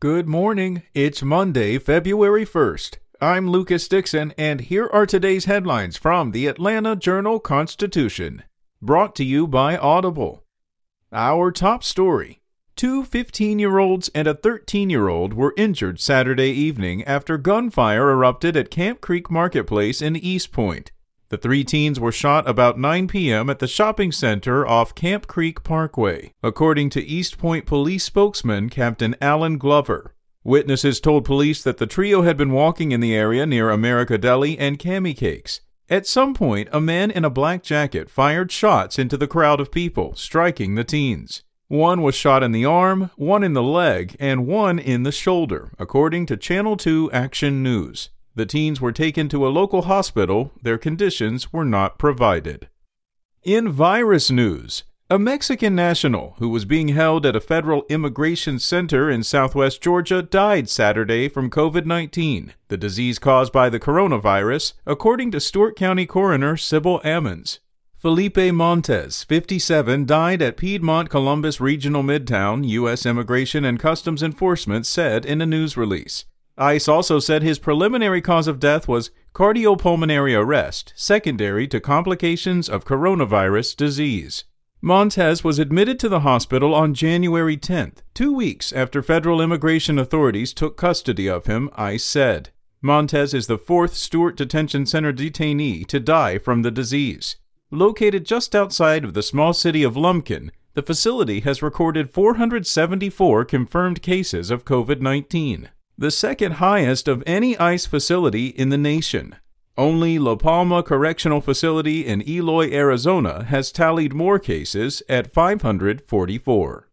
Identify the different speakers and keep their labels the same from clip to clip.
Speaker 1: Good morning. It's Monday, February 1st. I'm Lucas Dixon, and here are today's headlines from the Atlanta Journal Constitution. Brought to you by Audible. Our top story Two 15 year olds and a 13 year old were injured Saturday evening after gunfire erupted at Camp Creek Marketplace in East Point. The three teens were shot about 9 p.m. at the shopping center off Camp Creek Parkway, according to East Point police spokesman Captain Alan Glover. Witnesses told police that the trio had been walking in the area near America Deli and Cami Cakes. At some point, a man in a black jacket fired shots into the crowd of people, striking the teens. One was shot in the arm, one in the leg, and one in the shoulder, according to Channel 2 Action News. The teens were taken to a local hospital. Their conditions were not provided. In virus news, a Mexican national who was being held at a federal immigration center in southwest Georgia died Saturday from COVID 19, the disease caused by the coronavirus, according to Stewart County Coroner Sybil Ammons. Felipe Montes, 57, died at Piedmont Columbus Regional Midtown, U.S. Immigration and Customs Enforcement said in a news release. ICE also said his preliminary cause of death was cardiopulmonary arrest, secondary to complications of coronavirus disease. Montes was admitted to the hospital on January 10th, two weeks after federal immigration authorities took custody of him, ICE said. Montes is the fourth Stewart Detention Center detainee to die from the disease. Located just outside of the small city of Lumpkin, the facility has recorded 474 confirmed cases of COVID 19 the second highest of any ICE facility in the nation. Only La Palma Correctional Facility in Eloy, Arizona has tallied more cases at 544.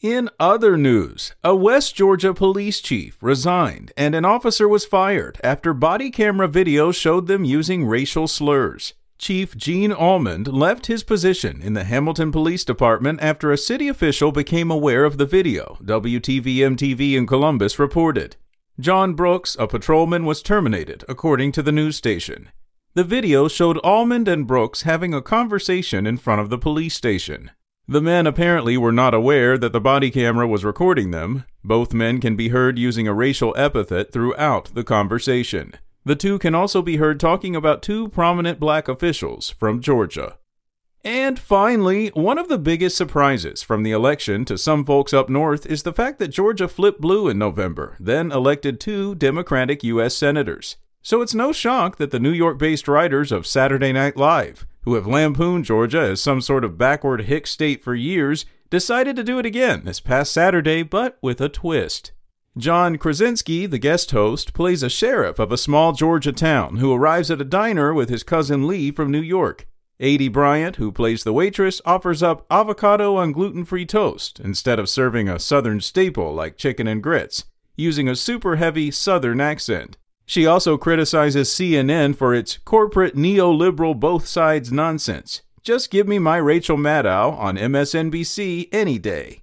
Speaker 1: In other news, a West Georgia police chief resigned and an officer was fired after body camera video showed them using racial slurs. Chief Gene Almond left his position in the Hamilton Police Department after a city official became aware of the video, WTVM TV in Columbus reported. John Brooks, a patrolman, was terminated, according to the news station. The video showed Almond and Brooks having a conversation in front of the police station. The men apparently were not aware that the body camera was recording them. Both men can be heard using a racial epithet throughout the conversation. The two can also be heard talking about two prominent black officials from Georgia. And finally, one of the biggest surprises from the election to some folks up north is the fact that Georgia flipped blue in November, then elected two Democratic U.S. senators. So it's no shock that the New York based writers of Saturday Night Live, who have lampooned Georgia as some sort of backward hick state for years, decided to do it again this past Saturday, but with a twist. John Krasinski, the guest host, plays a sheriff of a small Georgia town who arrives at a diner with his cousin Lee from New York. Aidy Bryant, who plays the waitress, offers up avocado on gluten free toast instead of serving a southern staple like chicken and grits, using a super heavy southern accent. She also criticizes CNN for its corporate neoliberal both sides nonsense. Just give me my Rachel Maddow on MSNBC any day.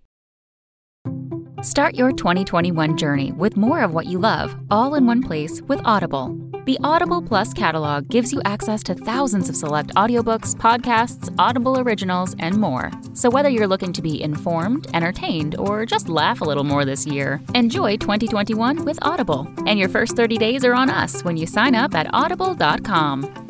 Speaker 2: Start your 2021 journey with more of what you love, all in one place with Audible. The Audible Plus catalog gives you access to thousands of select audiobooks, podcasts, Audible originals, and more. So whether you're looking to be informed, entertained, or just laugh a little more this year, enjoy 2021 with Audible. And your first 30 days are on us when you sign up at audible.com.